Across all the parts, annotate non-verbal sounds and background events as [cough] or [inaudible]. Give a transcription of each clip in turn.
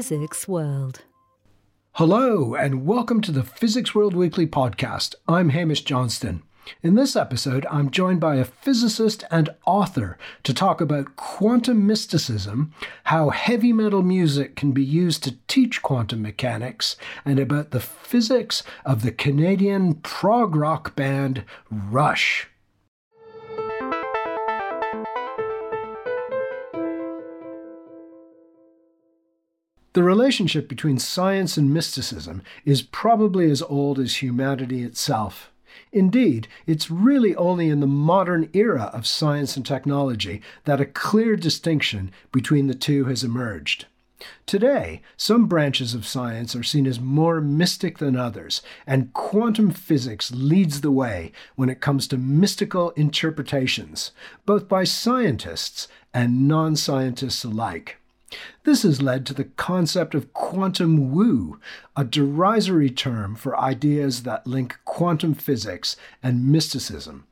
Physics World. Hello, and welcome to the Physics World Weekly podcast. I'm Hamish Johnston. In this episode, I'm joined by a physicist and author to talk about quantum mysticism, how heavy metal music can be used to teach quantum mechanics, and about the physics of the Canadian prog rock band Rush. The relationship between science and mysticism is probably as old as humanity itself. Indeed, it's really only in the modern era of science and technology that a clear distinction between the two has emerged. Today, some branches of science are seen as more mystic than others, and quantum physics leads the way when it comes to mystical interpretations, both by scientists and non scientists alike. This has led to the concept of quantum woo, a derisory term for ideas that link quantum physics and mysticism.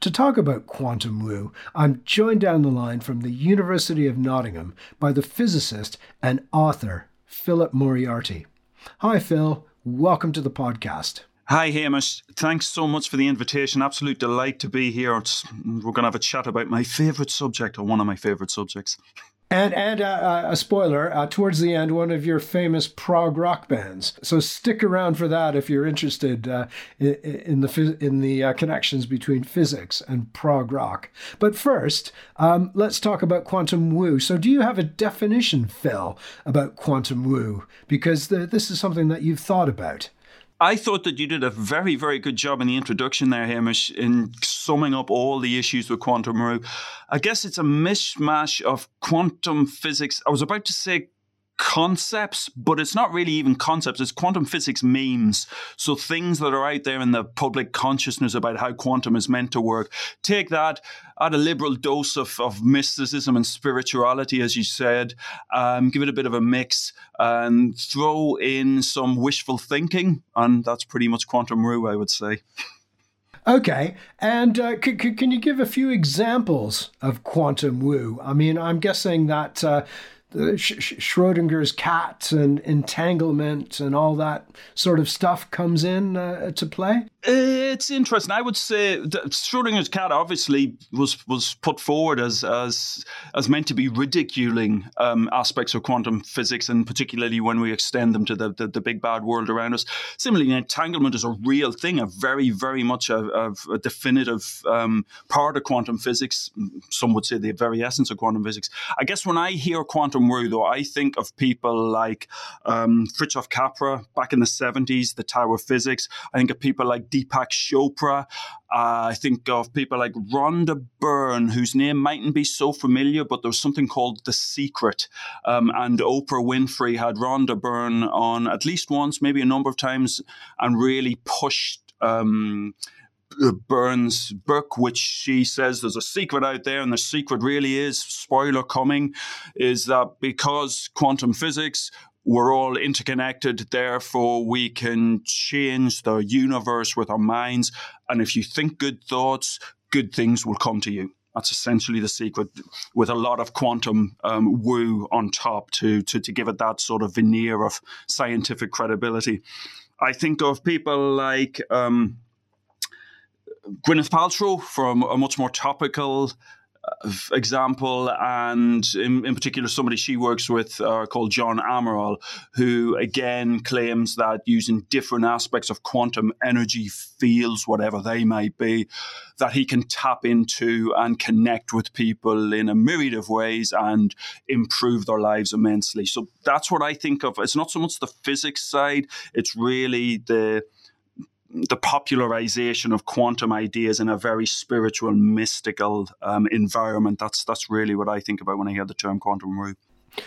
To talk about quantum woo, I'm joined down the line from the University of Nottingham by the physicist and author Philip Moriarty. Hi, Phil. Welcome to the podcast. Hi, Hamish. Thanks so much for the invitation. Absolute delight to be here. It's, we're going to have a chat about my favourite subject, or one of my favourite subjects. [laughs] And and uh, uh, a spoiler uh, towards the end, one of your famous prog rock bands. So stick around for that if you're interested uh, in, in, the in the uh, connections between physics and prog rock. But first, um, let's talk about quantum woo. So do you have a definition, Phil, about quantum woo? Because the, this is something that you've thought about. I thought that you did a very, very good job in the introduction there, Hamish, in summing up all the issues with quantum woo. I guess it's a mishmash of quantum physics. I was about to say concepts, but it's not really even concepts. It's quantum physics memes. So things that are out there in the public consciousness about how quantum is meant to work. Take that, add a liberal dose of, of mysticism and spirituality, as you said. Um, give it a bit of a mix and throw in some wishful thinking. And that's pretty much quantum woo, I would say. Okay, and uh, c- c- can you give a few examples of quantum woo? I mean, I'm guessing that uh, Schrodinger's cat and entanglement and all that sort of stuff comes in uh, to play? It's interesting. I would say Schrodinger's cat obviously was was put forward as as as meant to be ridiculing um, aspects of quantum physics, and particularly when we extend them to the, the, the big bad world around us. Similarly, entanglement is a real thing, a very very much a, a, a definitive um, part of quantum physics. Some would say the very essence of quantum physics. I guess when I hear quantum woo, though, I think of people like um, Fritjof Capra back in the seventies, the Tao of Physics. I think of people like Deepak Chopra. Uh, I think of people like Rhonda Byrne, whose name mightn't be so familiar, but there was something called The Secret. Um, and Oprah Winfrey had Rhonda Byrne on at least once, maybe a number of times, and really pushed. Um, Byrne's book, which she says there's a secret out there, and the secret really is spoiler coming, is that because quantum physics we're all interconnected, therefore we can change the universe with our minds. And if you think good thoughts, good things will come to you. That's essentially the secret, with a lot of quantum um, woo on top to, to to give it that sort of veneer of scientific credibility. I think of people like um, Gwyneth Paltrow from a much more topical example, and in, in, particular, somebody she works with uh, called John Amaral, who again claims that using different aspects of quantum energy fields, whatever they might be, that he can tap into and connect with people in a myriad of ways and improve their lives immensely. So that's what I think of. It's not so much the physics side, it's really the the popularization of quantum ideas in a very spiritual, mystical um, environment. That's that's really what I think about when I hear the term quantum woo.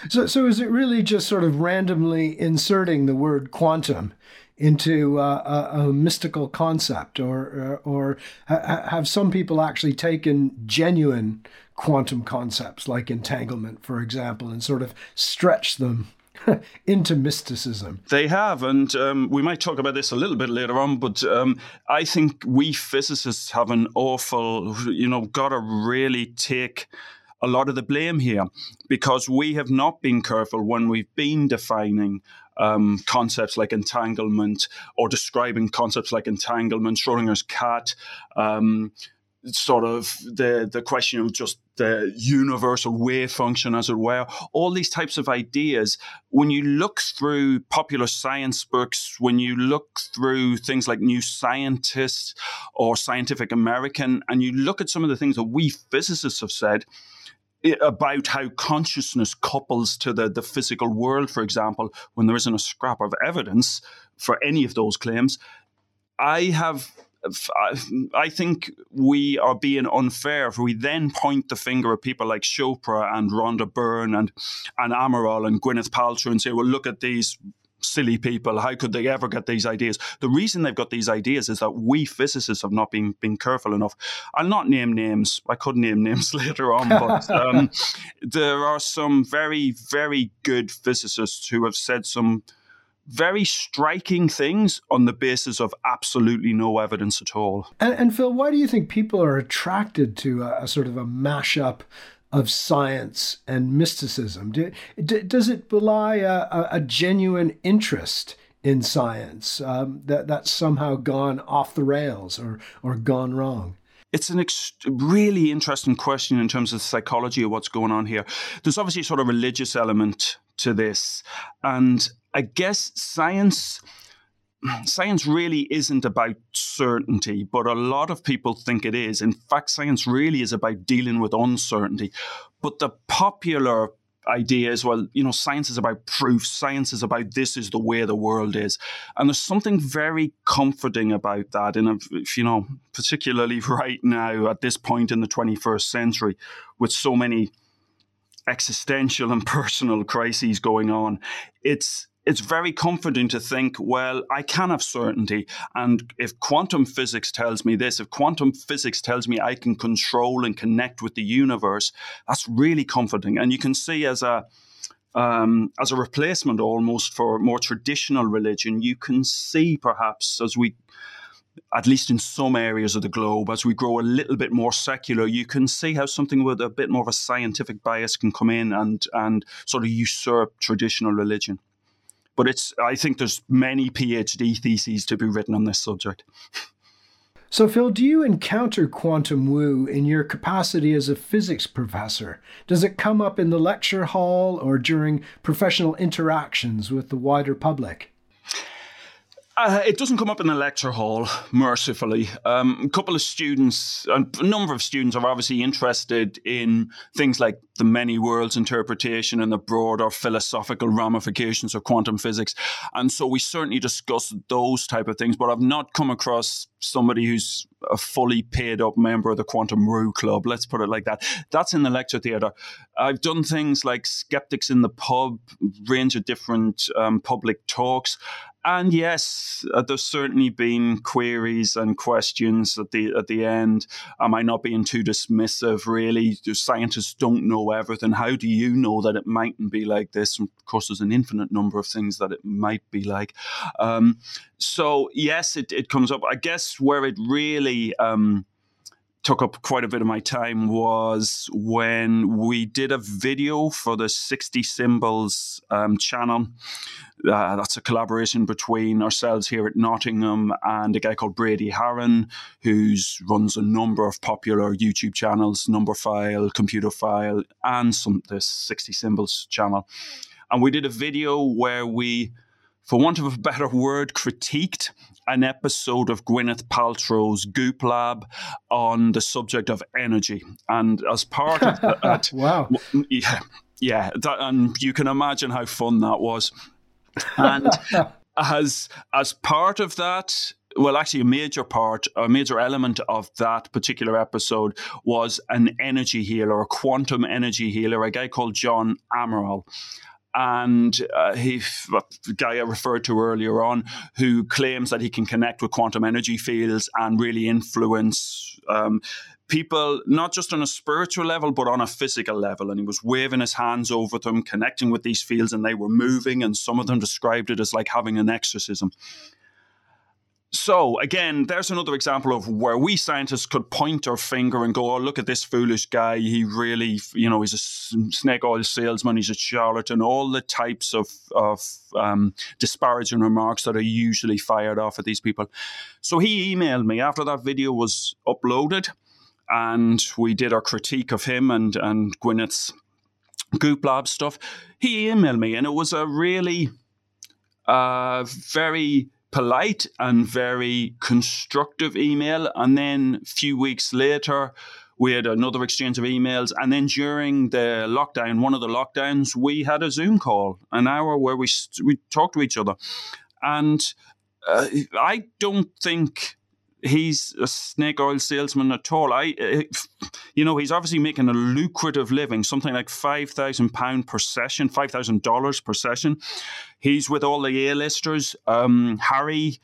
So, so is it really just sort of randomly inserting the word quantum into uh, a, a, mystical concept, or or, or have some people actually taken genuine quantum concepts like entanglement, for example, and sort of stretched them [laughs] into mysticism. They have, and um, we might talk about this a little bit later on. But um, I think we physicists have an awful, you know, got to really take a lot of the blame here because we have not been careful when we've been defining um, concepts like entanglement or describing concepts like entanglement, Schrodinger's cat, um, sort of the the question of just the universal wave function, as it were. All these types of ideas. When you look through popular science books, when you look through things like New Scientist or Scientific American, and you look at some of the things that we physicists have said, eh, about how consciousness couples to the, the physical world, for example, when there isn't a scrap of evidence for any of those claims, I have I think we are being unfair if we then point the finger at people like Chopra and Rhonda Byrne and and Amaral and Gwyneth Paltrow and say, well, look at these silly people. How could they ever get these ideas? The reason they've got these ideas is that we physicists have not been been careful enough. I'll not name names. I could name names [laughs] later on, but [laughs] um, there are some very very good physicists who have said some very striking things on the basis of absolutely no evidence at all. And, and Phil, why do you think people are attracted to a, a sort of a mashup of science and mysticism? Do, do, does it belie a, a, genuine interest in science um, that that's somehow gone off the rails or or gone wrong? It's an ex- really interesting question in terms of the psychology of what's going on here. There's obviously a sort of religious element to this, and I guess science science really isn't about certainty, but a lot of people think it is. In fact, science really is about dealing with uncertainty. But the popular idea is well, you know, science is about proof. Science is about this is the way the world is. And there's something very comforting about that. And if, you know, particularly [laughs] right now at this point in the 21st century, with so many existential and [laughs] personal crises going on, it's it's very comforting to think, well, I can have certainty. And if quantum physics tells me this, if quantum physics tells me I can control and connect with the universe, that's really comforting. And you can see as a um, as a replacement almost for more traditional religion, you can see perhaps as we at least in some areas of the globe, as we grow a little bit more secular, you can see how something with a bit more of a scientific bias can come in and and sort of usurp traditional religion. But it's I think there's many PhD theses to be written on this subject. So, Phil, do you encounter quantum woo in your capacity as a physics professor? Does it come up in the lecture hall or during professional interactions with the wider public? Uh, it doesn't come up in the lecture hall, mercifully. Um, a couple of students, a number of students are obviously interested in things like the many worlds interpretation and the broader philosophical ramifications of quantum physics. And so we certainly discuss those type of things, but I've not come across somebody who's a fully paid up member of the Quantum Woo Club. Let's put it like that. That's in the lecture theatre. I've done things like Skeptics in the Pub, range of different um, public talks. And yes, uh, there's certainly been queries and questions at the at the end. Am I not being too dismissive? Really, the scientists don't know everything. How do you know that it mightn't be like this? And of course, there's an infinite number of things that it might be like. Um, so yes, it, it comes up. I guess where it really um, took up quite a bit of my time was when we did a video for the 60 Symbols um, channel. Uh, that's a collaboration between ourselves here at Nottingham and a guy called Brady Haran, who runs a number of popular YouTube channels, Numberphile, Computerphile, and some this 60 Symbols channel. And we did a video where we for want of a better word, critiqued an episode of Gwyneth Paltrow's Goop Lab on the subject of energy. And as part of [laughs] that, wow, yeah, yeah, that, and you can imagine how fun that was. And [laughs] as as part of that, well, actually, a major part, a major element of that particular episode was an energy healer, a quantum energy healer, a guy called John Amaral and uh, he, I referred to earlier on, who claims that he can connect with quantum energy fields and really influence um, people, not just on a spiritual level, but on a physical level. And he was waving his hands over them, connecting with these fields, and they were moving. And some of them described it as like having an exorcism. So again, there's another example of where we scientists could point our finger and go, "Oh, look at this foolish guy. He really, you know, he's a snake oil salesman. He's a charlatan." All the types of of um, disparaging remarks that are usually fired off at these people. So he emailed me after that video was uploaded, and we did our critique of him and and Gwyneth's Goop Lab stuff. He emailed me, and it was a really, uh, very polite and very constructive email. And then a few weeks later, we had another exchange of emails. And then during the lockdown, one of the lockdowns, we had a Zoom call, an hour where we, we talked to each other. And uh, I don't think he's a snake oil salesman at all. I, uh, you know, he's obviously making a lucrative living, something like five thousand pound per session, five thousand dollars per session. He's with all the A-listers. Um, Harry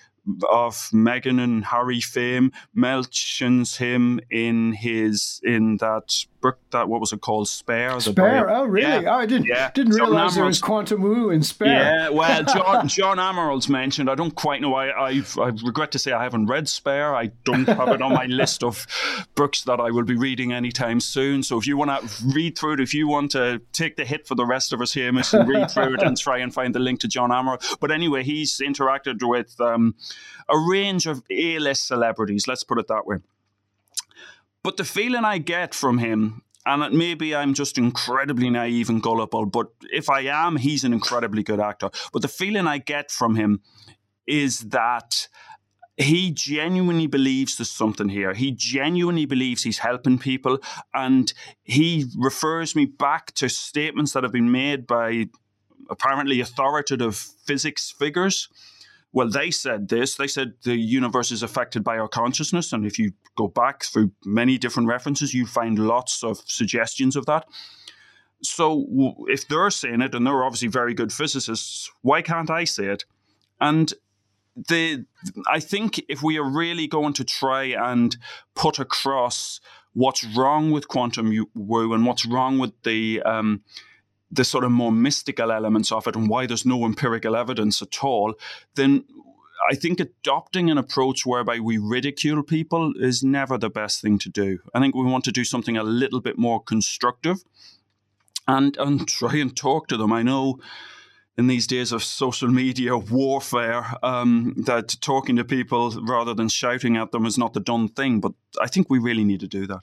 of Meghan and Harry fame mentions him in his in that book that what was it called? Spare? Spare? Oh really? Yeah. oh, I didn't yeah. didn't John realize there was Quantum Woo in Spare. Yeah well [laughs] John John Amaral's mentioned I don't quite know I I I regret to say I haven't read Spare. I don't have it on my [laughs] list of books that I will be reading anytime soon. So if you want to read through it if you want to take the hit for the rest of us Hamish and read through it and try and find the link to John Amaral but anyway he's interacted with um, a range of A-list celebrities let's put it that way but the feeling I get from him, and maybe I'm just incredibly naive and gullible, but if I am, he's an incredibly good actor. But the feeling I get from him is that he genuinely believes there's something here. He genuinely believes he's helping people. And he refers me back to statements that have been made by apparently authoritative physics figures well, they said this. They said the universe is affected by our consciousness. And if you go back through many different references, you find lots of suggestions of that. So if they're saying it, and they're obviously very good physicists, why can't I say it? And the I think if we are really going to try and put across what's wrong with quantum woo and what's wrong with the um, the sort of more mystical elements of it and why there's no empirical evidence at all, then I think adopting an approach whereby we ridicule people is never the best thing to do. I think we want to do something a little bit more constructive and, and try and talk to them. I know in these days of social media warfare um, that talking to people rather than shouting at them is not the done thing, but I think we really need to do that.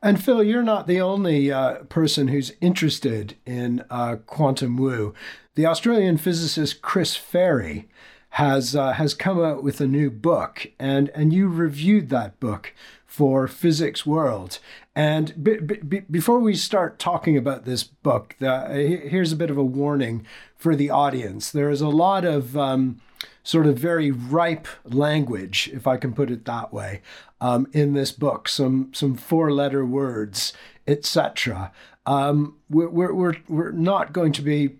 And Phil, you're not the only uh, person who's interested in uh, quantum woo. The Australian physicist Chris Ferrie has uh, has come out with a new book, and and you reviewed that book for Physics World. And b- b- before we start talking about this book, the, here's a bit of a warning for the audience. There is a lot of um, sort of very ripe language, if I can put it that way, um, in this book. Some some four letter words, etc. Um, we're, we're we're not going to be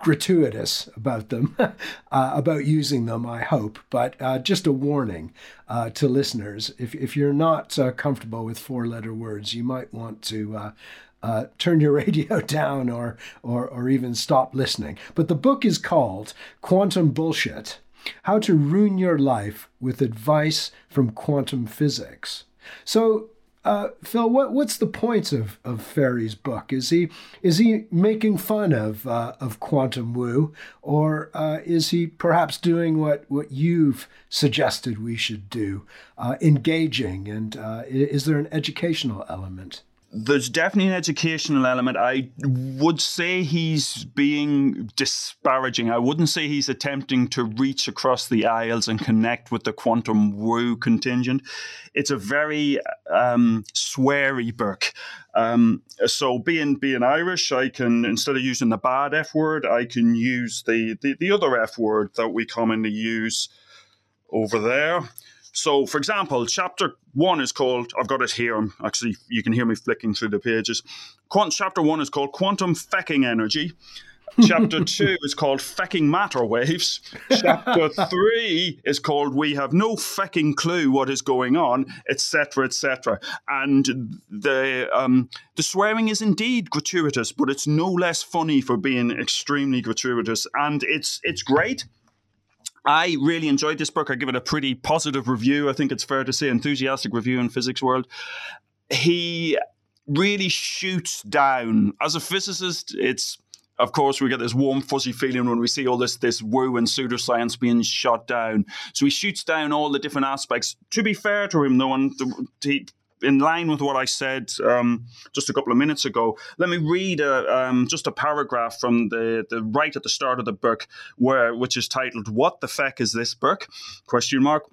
gratuitous about them, [laughs] uh, about using them, I hope. But uh, just a warning uh, to listeners if, if you're not uh, comfortable with four letter words, you might want to. Uh, uh, turn your [laughs] radio down or, or, or even stop listening. But the book is called Quantum Bullshit how to Ruin Your Life with Advice from Quantum Physics. So, uh, Phil, what, what's the point of, of Ferrie's book? Is he is he making fun of uh, of quantum woo, or uh, is he perhaps doing what, what you've suggested we should do, uh, engaging? And uh, is there an educational element? There's definitely an educational element. I would say he's being disparaging. I wouldn't say he's attempting to reach across the aisles and connect with the quantum woo contingent. It's a very um, sweary book. Um, so being being Irish, I can instead of using the bad F word, I can use the, the, the other F word that we commonly use over there. So, for example, chapter one is called, I've got it here. Actually, you can hear me flicking through the pages. Quant, chapter one is called Quantum Fecking Energy. Chapter [laughs] two is called Fecking Matter Waves. Chapter [laughs] three is called We Have No Fecking Clue What Is Going On, etc., etc. And the um, the swearing is indeed gratuitous, but it's no less funny for being extremely gratuitous, and it's it's great I really enjoyed this book. I give it a pretty positive review. I think it's fair to say, enthusiastic review in physics world. He really shoots down as a physicist. It's of course, we get this warm, fuzzy feeling when we see all this this woo and pseudoscience being shot down. So he shoots down all the different aspects. To be fair to him, though, and he, in line with what I said um, just a couple of minutes ago, let me read a, um, just a paragraph from the, the right at the start of the book, where which is titled "What the feck is this book?" Question mark.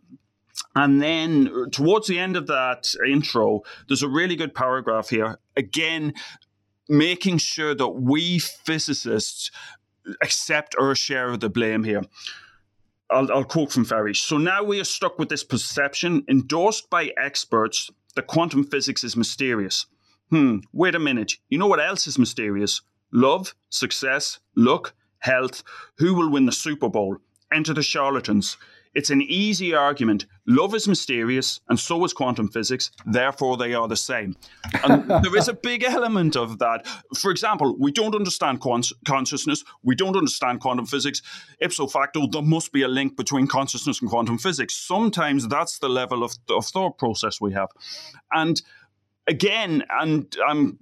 And then towards the end of that intro, there's a really good paragraph here. Again, making sure that we physicists accept our share of the blame here. I'll, I'll quote from Ferrie. So now we are stuck with this perception endorsed by experts that quantum physics is mysterious. Hmm, wait a minute. You know what else is mysterious? Love, success, luck, health. Who will win the Super Bowl? Enter the charlatans. It's an easy argument. Love is mysterious, and so is quantum physics. Therefore, they are the same. And [laughs] there is a big element of that. For example, we don't understand quant- consciousness. We don't understand quantum physics. Ipso facto, there must be a link between consciousness and quantum physics. Sometimes that's the level of, of thought process we have. And again, and I'm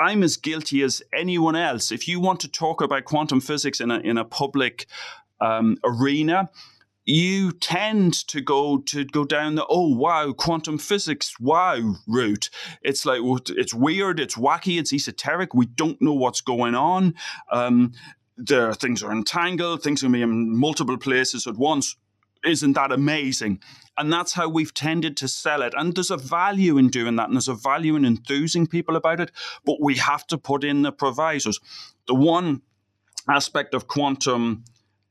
I'm as guilty as anyone else. If you want to talk about quantum physics in a in a public um, arena, you tend to go to go down the oh wow quantum physics wow route. It's like it's weird, it's wacky, it's esoteric. We don't know what's going on. Um, the things are entangled, things can be in multiple places at once. Isn't that amazing? And that's how we've tended to sell it. And there's a value in doing that, and there's a value in enthusing people about it. But we have to put in the provisos. The one aspect of quantum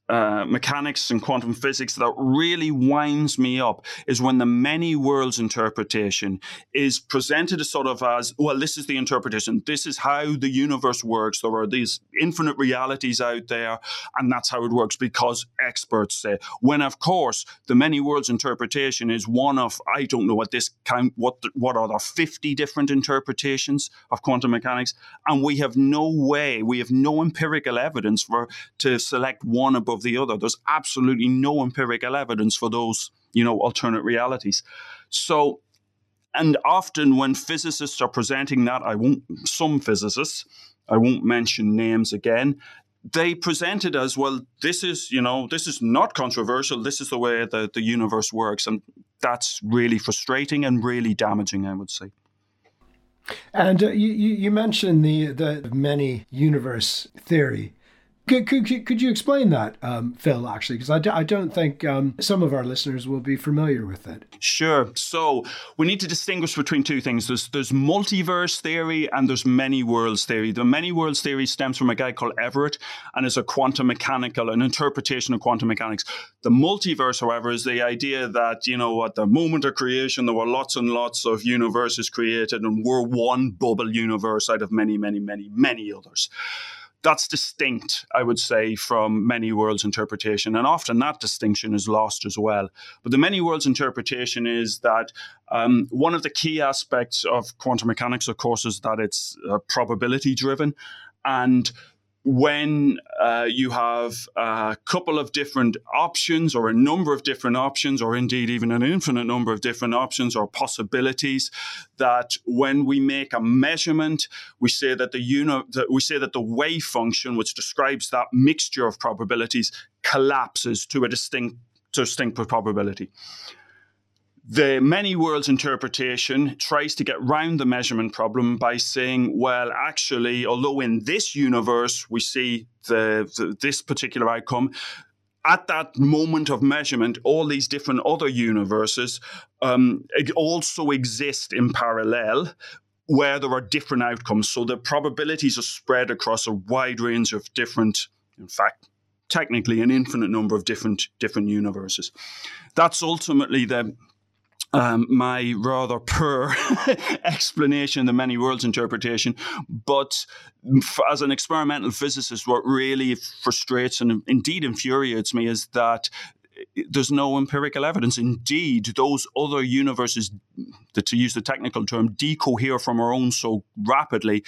uh, mechanics and quantum physics that really winds me up is when the many worlds interpretation is presented as sort of as well this is the interpretation. This is how the universe works. There are these infinite realities out there and that's how it works because experts say. When of course the many worlds interpretation is one of i don't know what this count what what are there 50 different interpretations of quantum mechanics and we have no way we have no empirical evidence for to select one above the other. There's absolutely no empirical evidence for those, you know, alternate realities. So, and often when physicists are presenting that, I won't, some physicists, I won't mention names again, they present it as well this is you know this is not controversial this is the way the, the universe works and that's really frustrating and really damaging i would say and uh, you, you mentioned the the many universe theory could, could, could you explain that, um, Phil, actually? Because I d- I don't think um, some of our listeners will be familiar with it. Sure. So we need to distinguish between two things there's, there's multiverse theory and there's many worlds theory. The many worlds theory stems from a guy called Everett and is a quantum mechanical, an interpretation of quantum mechanics. The multiverse, however, is the idea that, you know, at the moment of creation, there were lots and lots of universes created and we're one bubble universe out of many, many, many, many others that's distinct, I would say, from many worlds interpretation. And often that distinction is lost as well. But the many worlds interpretation is that um, one of the key aspects of quantum mechanics, of course, is that it's uh, probability driven. And when uh, you have a couple of different options or a number of different options or indeed even an infinite number of different options or possibilities that when we make a measurement we say that the uni- that we say that the wave function which describes that mixture of probabilities collapses to a distinct distinct probability the many worlds interpretation tries to get round the measurement problem by saying, well, actually, although in this universe we see the, the, this particular outcome, at that moment of measurement, all these different other universes um, also exist in parallel where there are different outcomes. So the probabilities are spread across a wide range of different, in fact, technically an infinite number of different different universes. That's ultimately the um, my rather poor [laughs] explanation, of the many worlds interpretation. But as an experimental physicist, what really frustrates and indeed infuriates me is that there's no empirical evidence. Indeed, those other universes, to use the technical term, decohere from our own so rapidly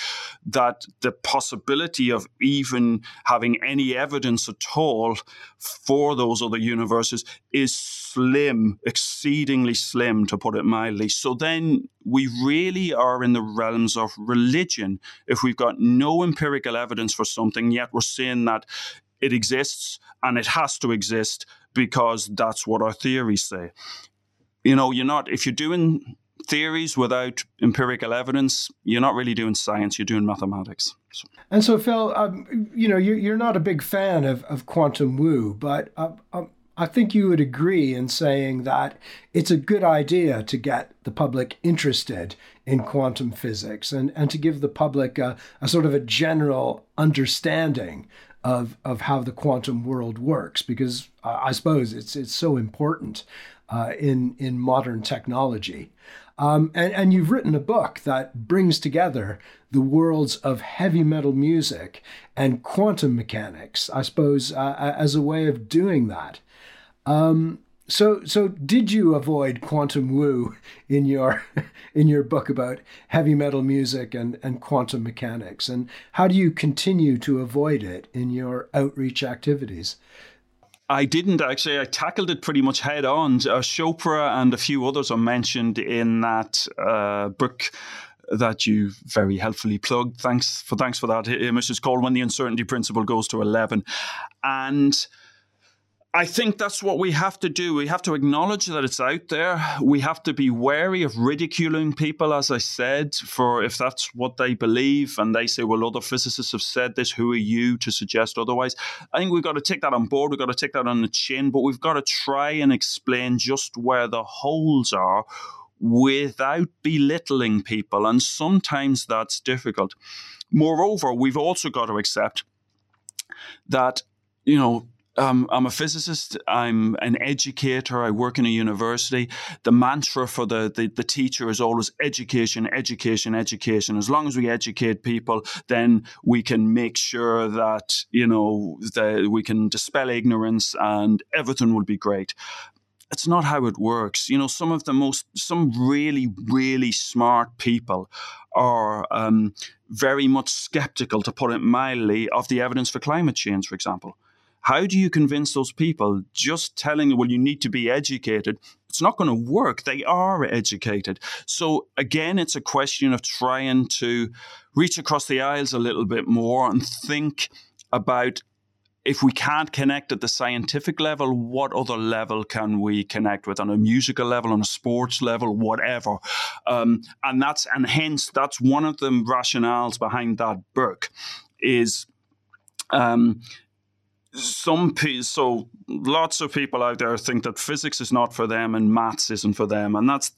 that the possibility of even having any evidence at all for those other universes is slim, exceedingly slim, to put it mildly. So then we really are in the realms of religion if we've got no empirical evidence for something, yet we're saying that it exists and it has to exist because that's what our theories say. You know, you're not, if you're doing theories without empirical evidence, you're not really doing science, you're doing mathematics. And so, Phil, um, you know, you're, you're not a big fan of, of quantum woo, but uh, um, I think you would agree in saying that it's a good idea to get the public interested in quantum physics and, and to give the public a, a sort of a general understanding of of how the quantum world works because I suppose it's it's so important uh, in in modern technology. Um, and, and you've written a book that brings together the worlds of heavy metal music and quantum mechanics, I suppose, uh, as a way of doing that. Um, so, so did you avoid quantum woo in your [laughs] in your book about heavy metal music and, and quantum mechanics? And how do you continue to avoid it in your outreach activities? I didn't actually. I tackled it pretty much head on. Uh, Chopra and a few others are mentioned in that uh, book that you very helpfully plugged. Thanks for thanks for that. Is called "When the Uncertainty Principle Goes to 11. and I think that's what we have to do. We have to acknowledge that it's out there. We have to be wary of ridiculing people, as I said, for if that's what they believe and they say, well, other physicists have said this, who are you to suggest otherwise? I think we've got to take that on board. We've got to take that on the chin, but we've got to try and explain just where the holes are without belittling people. And sometimes that's difficult. Moreover, we've also got to accept that, you know, um, I'm a physicist. I'm an educator. I work in a university. The mantra for the, the, the teacher is always education, education, education. As long as we educate people, then we can make sure that you know that we can dispel ignorance and everything will be great it's not how it works. You know, some of the most, some really, really smart people are um, very much skeptical, to put it mildly, of the evidence for climate change, for example. How do you convince those people just telling them, well, you need to be educated? It's not going to work. They are educated. So, again, it's a question of trying to reach across the aisles a little bit more and think about if we can't connect at the scientific level, what other level can we connect with on a musical level, on a sports level, whatever? Um, and that's and hence that's one of the rationales behind that book is um, some people, so lots of people out there think that physics is not for them and maths isn't for them, and that's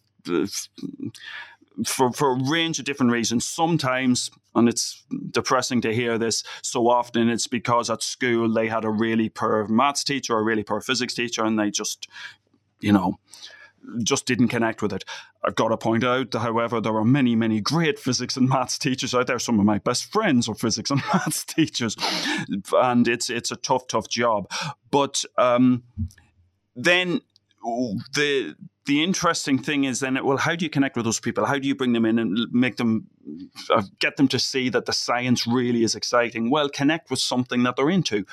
for for a range of different reasons. Sometimes, and it's depressing to hear this so often, it's because at school they had a really poor maths teacher or a really poor physics teacher, and they just, you know, just didn't connect with it. I've got to point out, however, there are many, many great physics and maths teachers out there. Some of my best friends are physics and [laughs] maths teachers, and it's it's a tough, tough job. But um, then the the interesting thing is then, well, how do you connect with those people? How do you bring them in and make them uh, get them to see that the science really is exciting? Well, connect with something that they're into.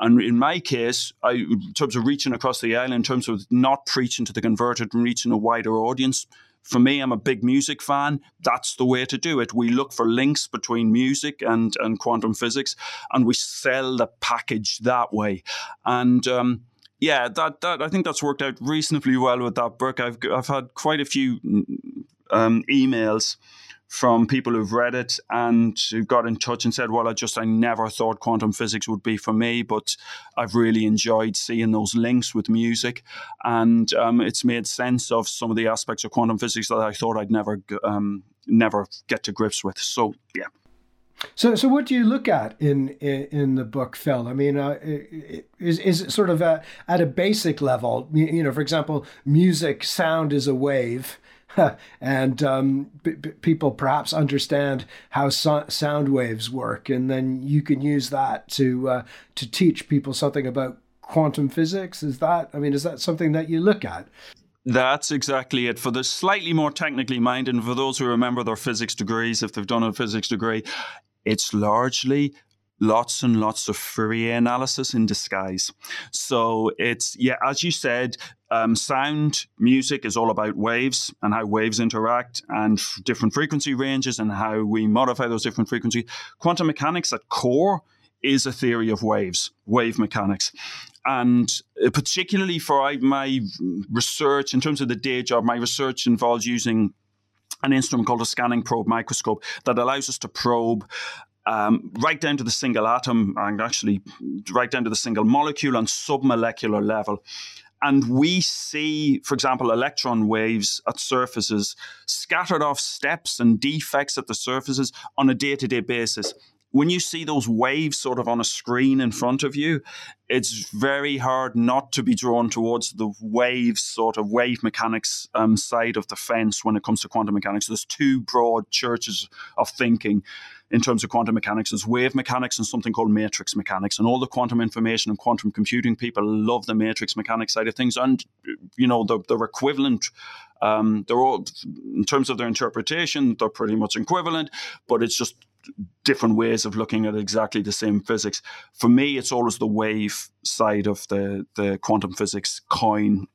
And in my case, I, in terms of reaching across the aisle, in terms of not preaching to the converted and reaching a wider audience, for me, I'm a big music fan. That's the way to do it. We look for links between music and, and quantum physics, and we sell the package that way. And um, yeah, that, that I think that's worked out reasonably well with that book. I've I've had quite a few um, emails from people who've read it and who got in touch and said, "Well, I just I never thought quantum physics would be for me, but I've really enjoyed seeing those links with music, and um, it's made sense of some of the aspects of quantum physics that I thought I'd never um, never get to grips with." So, yeah. So, so what do you look at in in, in the book, Phil? I mean, uh, is is it sort of a, at a basic level? You know, for example, music, sound is a wave [laughs] and um, people perhaps understand how so- sound waves work, and then you can use that to uh, to teach people something about quantum physics? Is that, I mean, is that something that you look at? That's exactly it. For the slightly more technically minded, and for those who remember their physics degrees, if they've done a physics degree, it's largely lots and lots of Fourier analysis in disguise. So it's, yeah, as you said, um, sound music is all about waves and how waves interact and f- different frequency ranges and how we modify those different frequencies. Quantum mechanics at core is a theory of waves, wave mechanics. And uh, particularly for my research, in terms of the day job, my research involves using an instrument called a scanning probe microscope that allows us to probe um, right down to the single atom and actually right down to the single molecule on submolecular level. And we see, for example, electron waves at surfaces scattered off steps and defects at the surfaces on a day to day basis when you see those waves sort of on a screen in front of you, it's very hard not to be drawn towards the waves, sort of wave mechanics um, side of the fence when it comes to quantum mechanics. There's two broad churches of thinking in terms of quantum mechanics. There's wave mechanics and something called matrix mechanics. And all the quantum information and quantum computing people love the matrix mechanics side of things. And, you know, they're, they're equivalent. Um, they're all, in terms of their interpretation, they're pretty much equivalent, but it's just different ways of looking at exactly the same physics. For me, it's always the wave side of the, the quantum physics coin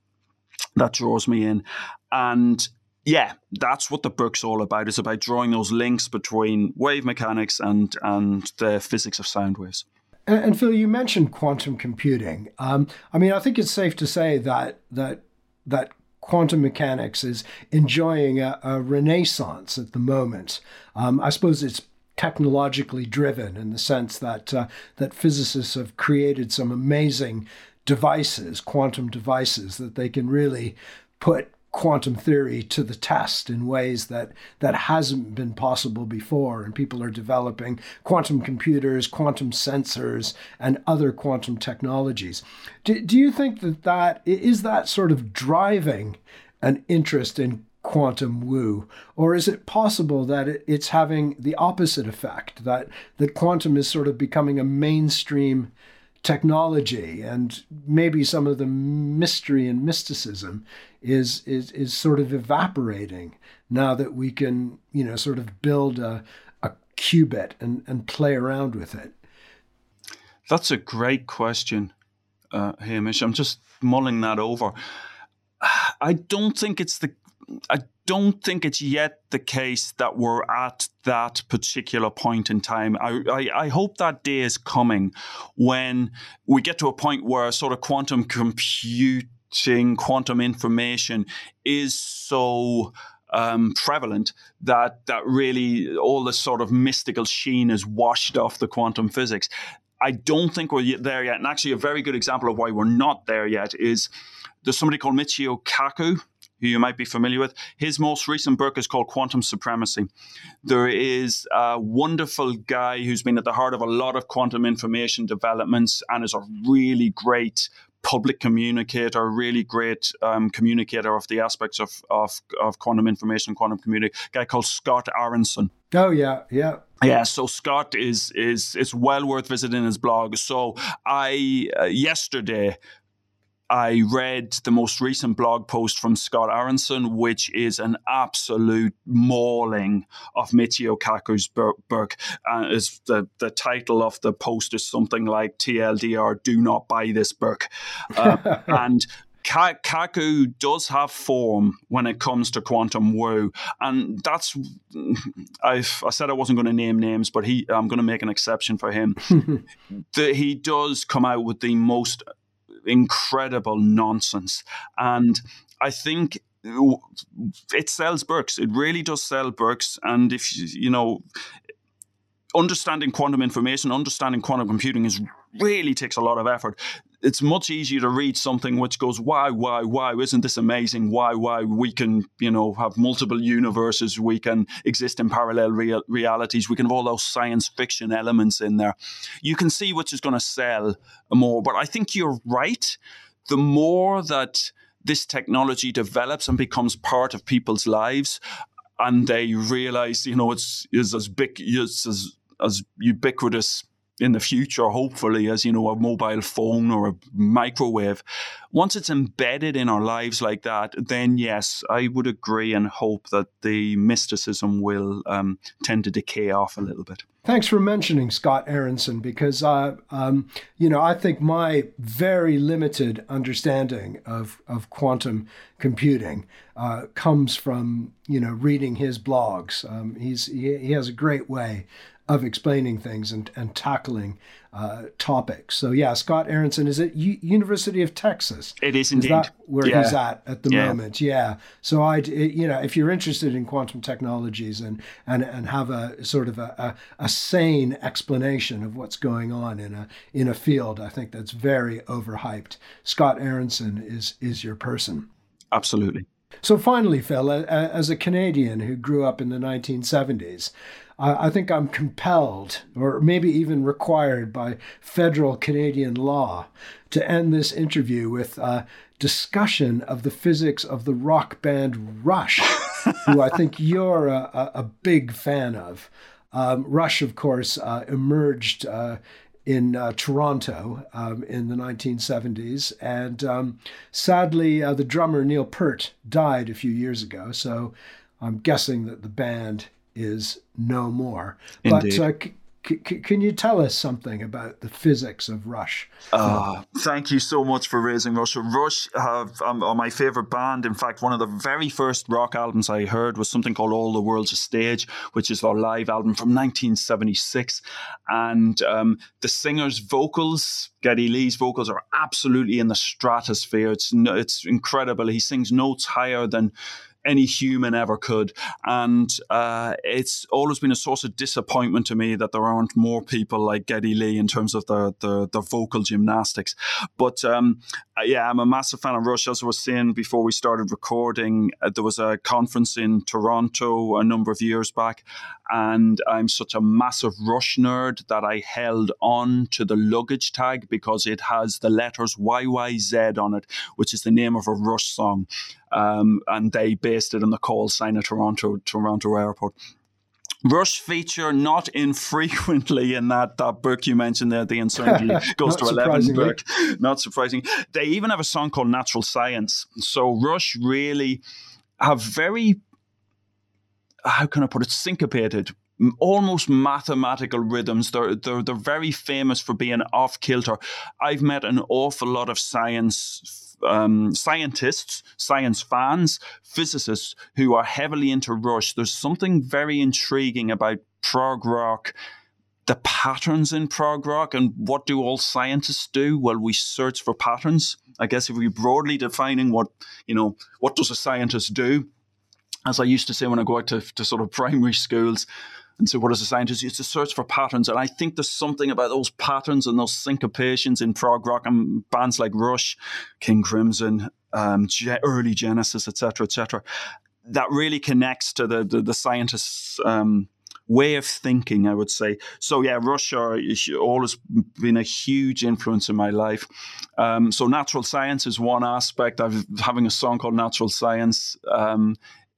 that draws me in. And yeah, that's what the book's all about. It's about drawing those links between wave mechanics and, and the physics of sound waves. And, and Phil, you mentioned quantum computing. Um, I mean, I think it's safe to say that that that quantum mechanics is enjoying a, a renaissance at the moment. Um, I suppose it's technologically driven in the sense that uh, that physicists have created some amazing devices, quantum devices that they can really put quantum theory to the test in ways that that hasn't been possible before and people are developing quantum computers quantum sensors and other quantum technologies do, do you think that that is that sort of driving an interest in quantum woo? Or is it possible that it's having the opposite effect, that, that quantum is sort of becoming a mainstream technology and maybe some of the mystery and mysticism is, is, is sort of evaporating now that we can, you know, sort of build a, a qubit and, and play around with it? That's a great question, uh, Hamish. I'm just mulling that over. [sighs] I don't think it's the I don't think it's yet the case that we're at that particular point in time. I, I, I, hope that day is coming when we get to a point where sort of quantum computing, quantum information is so um, prevalent that that really all this sort of mystical sheen is washed off the quantum physics. I don't think we're there yet. And actually, a very good example of why we're not there yet is there's somebody called Michio Kaku who you might be familiar with. His most recent book is called Quantum Supremacy. There is a wonderful guy who's been at the heart of a lot of quantum information developments and is a really great public communicator, really great um, communicator of the aspects of, of, of quantum information, quantum community, A guy called Scott Aaronson. Oh yeah, yeah. Yeah, so Scott is is is well worth visiting his blog. So I uh, yesterday I read the most recent blog post from Scott Aaronson, which is an absolute mauling of Michio Kaku's book. Uh, is the, the title of the post is something like TLDR, do not buy this book. Uh, [laughs] and Kaku does have form when it comes to quantum woo, and that's I've, i said I wasn't going to name names, but he I'm going to make an exception for him. [laughs] the, he does come out with the most incredible nonsense. And I think it sells books. It really does sell books. And if you, know, understanding quantum information, understanding quantum computing is really takes a lot of effort. It's much easier to read something which goes, why, why, why, isn't this amazing? Why, why, we can, you know, have multiple universes, we can exist in parallel real- realities, we can have all those science fiction elements in there. You can see which is going to sell more. But I think you're right. The more that this technology develops and becomes part of people's lives, and they realize, you know, it's is as big, it's as as ubiquitous in the future, hopefully, as you know, a mobile phone or a microwave, once it's embedded in our lives like that, then yes, I would agree and hope that the mysticism will um, tend to decay off a little bit. Thanks for mentioning Scott Aaronson because, uh, um, you know, I think my very limited understanding of, of quantum computing uh, comes from, you know, reading his blogs. Um, he's, he, he has a great way of explaining things and, and tackling uh, topics. So yeah, Scott Aaronson is at U- University of Texas. It is indeed. Is that where yeah. he's at at the yeah. moment? Yeah. So I, you know, if you're interested in quantum technologies and and and have a sort of a, a, a sane explanation of what's going on in a in a field, I think that's very overhyped. Scott Aaronson is is your person. Absolutely. So finally, Phil, as a Canadian who grew up in the 1970s, I think I'm compelled, or maybe even required by federal Canadian law, to end this interview with a discussion of the physics of the rock band Rush, [laughs] who I think you're a, a big fan of. Um, Rush, of course, uh, emerged uh, in uh, Toronto um, in the 1970s. And um, sadly, uh, the drummer Neil Peart died a few years ago. So I'm guessing that the band is no more. Indeed. But uh, c- c- can you tell us something about the physics of Rush? Uh, thank you so much for raising Rush. Rush have, um, are my favorite band. In fact, one of the very first rock albums I heard was something called All the World's a Stage, which is their live album from 1976. And um, the singer's vocals, Geddy Lee's vocals, are absolutely in the stratosphere. It's, it's incredible. He sings notes higher than any human ever could. And uh, it's always been a source of disappointment to me that there aren't more people like Geddy Lee in terms of the the, the vocal gymnastics. But um, yeah, I'm a massive fan of Rush. As I was saying before we started recording, uh, there was a conference in Toronto a number of years back, and I'm such a massive Rush nerd that I held on to the luggage tag because it has the letters YYZ on it, which is the name of a Rush song. Um, and they based it on the call sign at Toronto Toronto Airport. Rush feature not infrequently in that, that book you mentioned there, The Uncertainty [laughs] Goes to 11 book. Not surprising. They even have a song called Natural Science. So Rush really have very, how can I put it, syncopated almost mathematical rhythms. They're, they're, they're very famous for being off kilter. I've met an awful lot of science um, scientists, science fans, physicists who are heavily into Rush. There's something very intriguing about prog rock the patterns in prog rock and what do all scientists do? Well, we search for patterns. I guess if we're broadly defining what, you know, what does a scientist do? As I used to say when I go out to, to sort of primary schools, and so, what is a scientist? It's to search for patterns. And I think there's something about those patterns and those syncopations in prog rock and bands like Rush, King Crimson, um, early Genesis, etc., etc., that really connects to the the, the scientists' um, way of thinking. I would say. So yeah, Rush are always been a huge influence in my life. Um, so natural science is one aspect. I've having a song called Natural Science.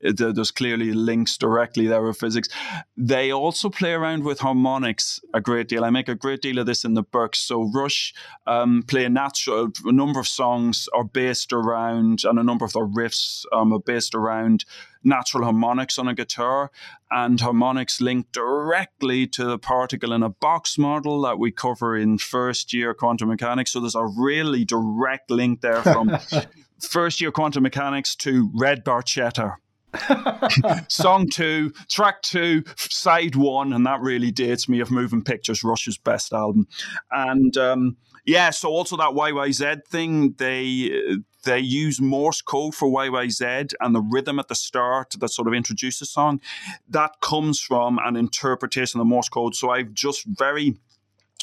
Um, there's clearly links directly there with physics. They also play around with harmonics a great deal. I make a great deal of this in the book. So Rush um, play a natural. A number of songs are based around, and a number of their riffs um, are based around natural harmonics on a guitar, and harmonics link directly to the particle in a box model that we cover in first year quantum mechanics. So there's a really direct link there from [laughs] first year quantum mechanics to Red Barchetta [laughs] Song two, track two, side one, and that really dates me of Moving Pictures, Rush's best album. And um, yeah, so also that YYZ thing, they they use Morse code for YYZ and the rhythm at the start that sort of introduces the song. That comes from an interpretation of the Morse code. So I've just very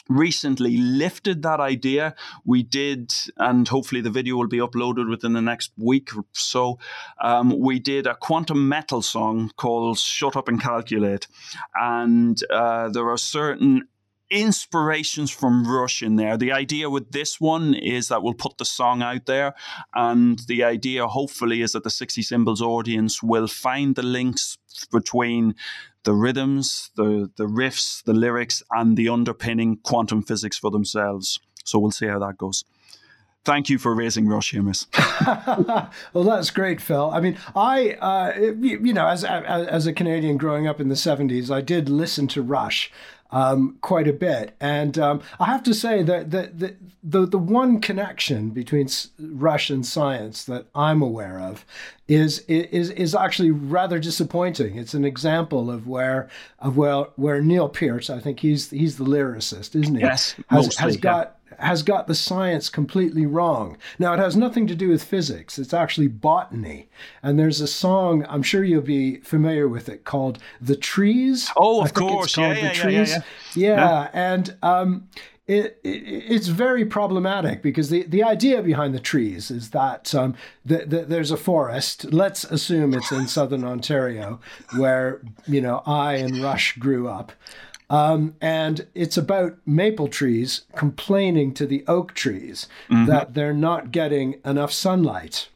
recently lifted that idea. We did, and hopefully the video will be uploaded within the next week or so. Um, we did a quantum metal song called Shut Up and Calculate. And uh, there are certain inspirations from Rush in there. The idea with this one is that we'll put the song out there, and the idea, hopefully, is that the 60 Symbols audience will find the links between the rhythms, the, the riffs, the lyrics, and the underpinning quantum physics for themselves. So we'll see how that goes. Thank you for raising Rush Hamish. [laughs] [laughs] well, that's great, Phil. I mean, I, uh, you, know, as, as a Canadian growing up in the 70s, I did listen to Rush um, quite a bit. And um, I have to say that the, the, the, the, one connection between Rush and science that I'm aware of is, is, is actually rather disappointing. It's an example of where, of where, where Neil Peart, I think he's, he's the lyricist, isn't he? Yes, has, mostly, has got, has got the science completely wrong. Now, it has nothing to do with physics, it's actually botany. And there's a song, I'm sure you'll be familiar with it, called The Trees. Oh, of course. yeah, yeah, The Trees. Yeah, yeah, yeah. yeah. and um, it, it, it's very problematic because the, the idea behind the trees is that um, the, the, there's a forest. Let's assume it's in southern Ontario, where you know I and Rush grew up, um, and it's about maple trees complaining to the oak trees mm-hmm. that they're not getting enough sunlight.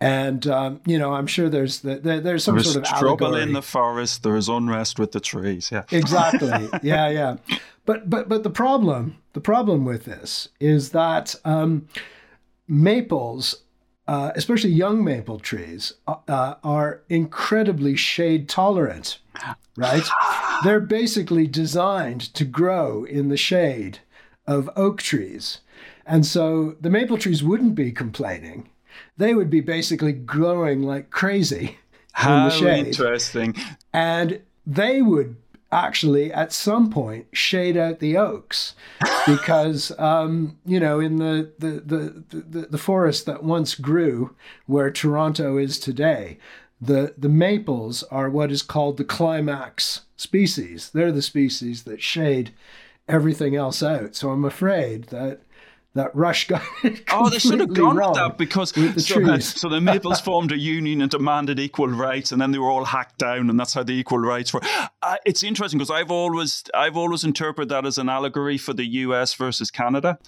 And um, you know, I'm sure there's the, the, there's some there's sort of trouble allegory. in the forest. There is unrest with the trees. Yeah, exactly. [laughs] yeah, yeah. But but but the problem the problem with this is that um, maples uh, especially young maple trees, uh, uh are incredibly shade tolerant, right? [sighs] They're basically designed to grow in the shade of oak trees. And so the maple trees wouldn't be complaining. They would be basically growing like crazy How in the shade. interesting. And they would actually at some point shade out the oaks. Because [laughs] um, you know in the the, the the the forest that once grew where Toronto is today the the maples are what is called the climax species. They're the species that shade everything else out. So i'm afraid that that Rush got [laughs] Oh, they should have gone with that because the so, so, the Maples [laughs] formed a union and demanded equal rights, and then they were all hacked down, and that's how the equal rights were. Uh, it's interesting because I've always I've always interpreted that as an allegory for the U.S. versus Canada.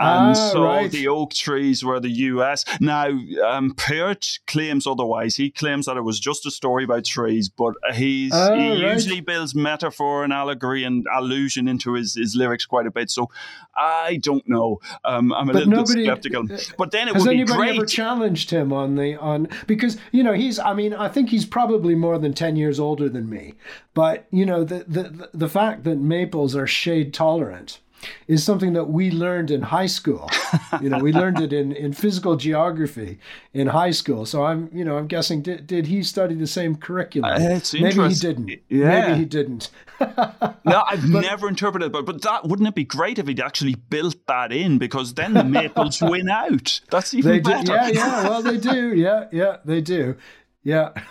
And ah, so right. the oak trees were the US. Now, um, Peart claims otherwise. He claims that it was just a story about trees, but he's, ah, he right. usually builds metaphor and allegory and allusion into his, his lyrics quite a bit. So I don't know. Um, I'm a but little nobody, bit skeptical. But then it has would be anybody great. ever challenged him on the on because you know he's I mean I think he's probably more than ten years older than me, but you know the the the fact that maples are shade tolerant is something that we learned in high school. [laughs] you know, we learned it in, in physical geography in high school. So I'm, you know, I'm guessing did, did he study the same curriculum? Uh, Maybe he didn't. Yeah. Maybe he didn't. no, I've [laughs] but, never interpreted, but but that wouldn't it be great if he'd actually built that in because then the Maples [laughs] win out. That's even better. Yeah, yeah. Well, they do. Yeah, yeah, they do. Yeah. [laughs]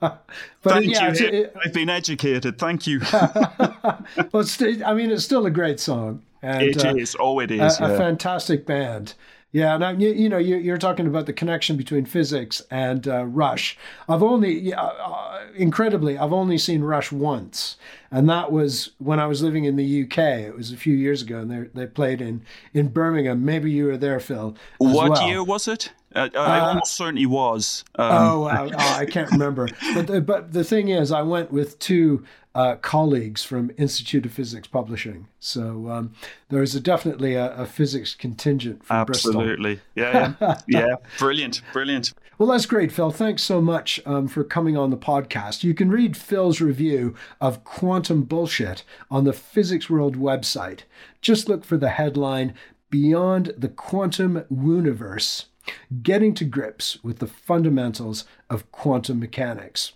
but Thank yeah, you. It, I've been educated. Thank you. [laughs] well, still, I mean, it's still a great song. And, it uh, is. Oh, it is. A, yeah. a fantastic band. Yeah, now you, you know you, are talking about the connection between physics and uh, Rush. I've only, uh, incredibly, I've only seen Rush once, and that was when I was living in the UK. It was a few years ago, and they they played in in Birmingham. Maybe you were there, Phil. What well. year was it? Uh, I uh, almost certainly was. Um, oh, I, oh, I can't remember. but the, but the thing is, I went with two uh, colleagues from Institute of Physics Publishing. So um, there is a, definitely a, a, physics contingent from Absolutely. Bristol. Yeah, yeah, [laughs] yeah. Brilliant, brilliant. Well, that's great, Phil. Thanks so much um, for coming on the podcast. You can read Phil's review of Quantum Bullshit on the Physics World website. Just look for the headline Beyond the Quantum Wooniverse Getting to Grips with the Fundamentals of Quantum Mechanics.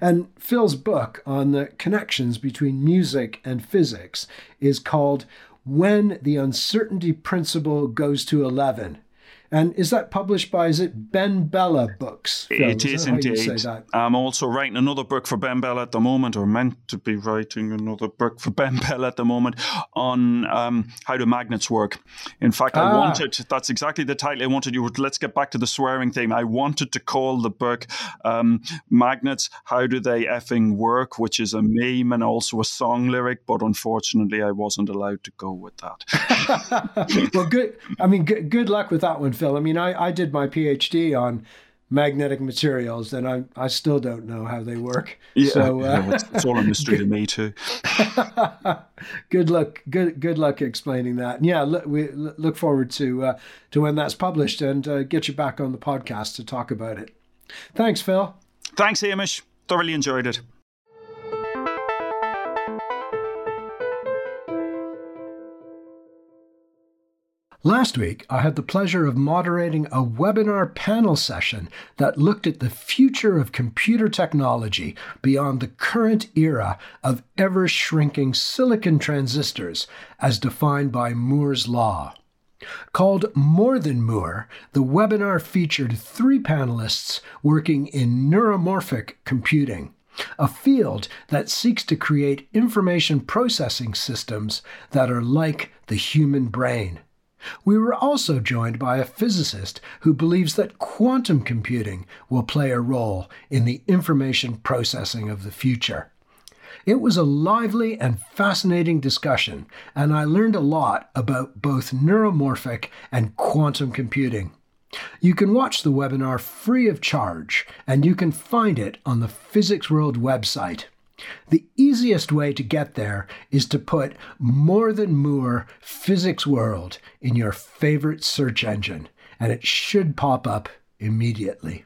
And Phil's book on the connections between music and physics is called When the Uncertainty Principle Goes to 11. And is that published by, is it BenBella Books? Phil? It is, is indeed. I'm also writing another book for BenBella at the moment, or meant to be writing another book for [laughs] BenBella at the moment on um, how do magnets work. In fact, ah. I wanted, that's exactly the title I wanted you, let's get back to the swearing theme. I wanted to call the book um, Magnets, How Do They Effing Work, which is a meme and also a song lyric, but unfortunately I wasn't allowed to go with that. [laughs] well, good. I mean, good, good luck with that one, Phil. I mean, I, I did my PhD on magnetic materials, and I I still don't know how they work. Yeah, so, uh, it's, it's, all a mystery to me too. [laughs] good luck, good good luck explaining that. And yeah, look, we look forward to uh, to when that's published and uh, get you back on the podcast to talk about it. Thanks, Phil. Thanks, Hamish. Thoroughly enjoyed it. Last week, I had the pleasure of moderating a webinar panel session that looked at the future of computer technology beyond the current era of ever shrinking silicon transistors as defined by Moore's Law. Called More Than Moore, the webinar featured three panelists working in neuromorphic computing, a field that seeks to create information processing systems that are like the human brain. We were also joined by a physicist who believes that quantum computing will play a role in the information processing of the future. It was a lively and fascinating discussion, and I learned a lot about both neuromorphic and quantum computing. You can watch the webinar free of charge, and you can find it on the Physics World website. The easiest way to get there is to put More Than Moore Physics World in your favorite search engine, and it should pop up immediately.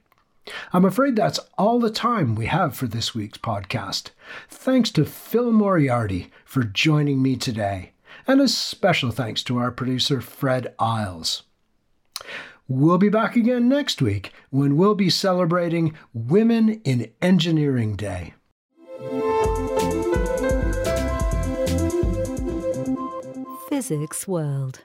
I'm afraid that's all the time we have for this week's podcast. Thanks to Phil Moriarty for joining me today, and a special thanks to our producer, Fred Isles. We'll be back again next week when we'll be celebrating Women in Engineering Day. Physics World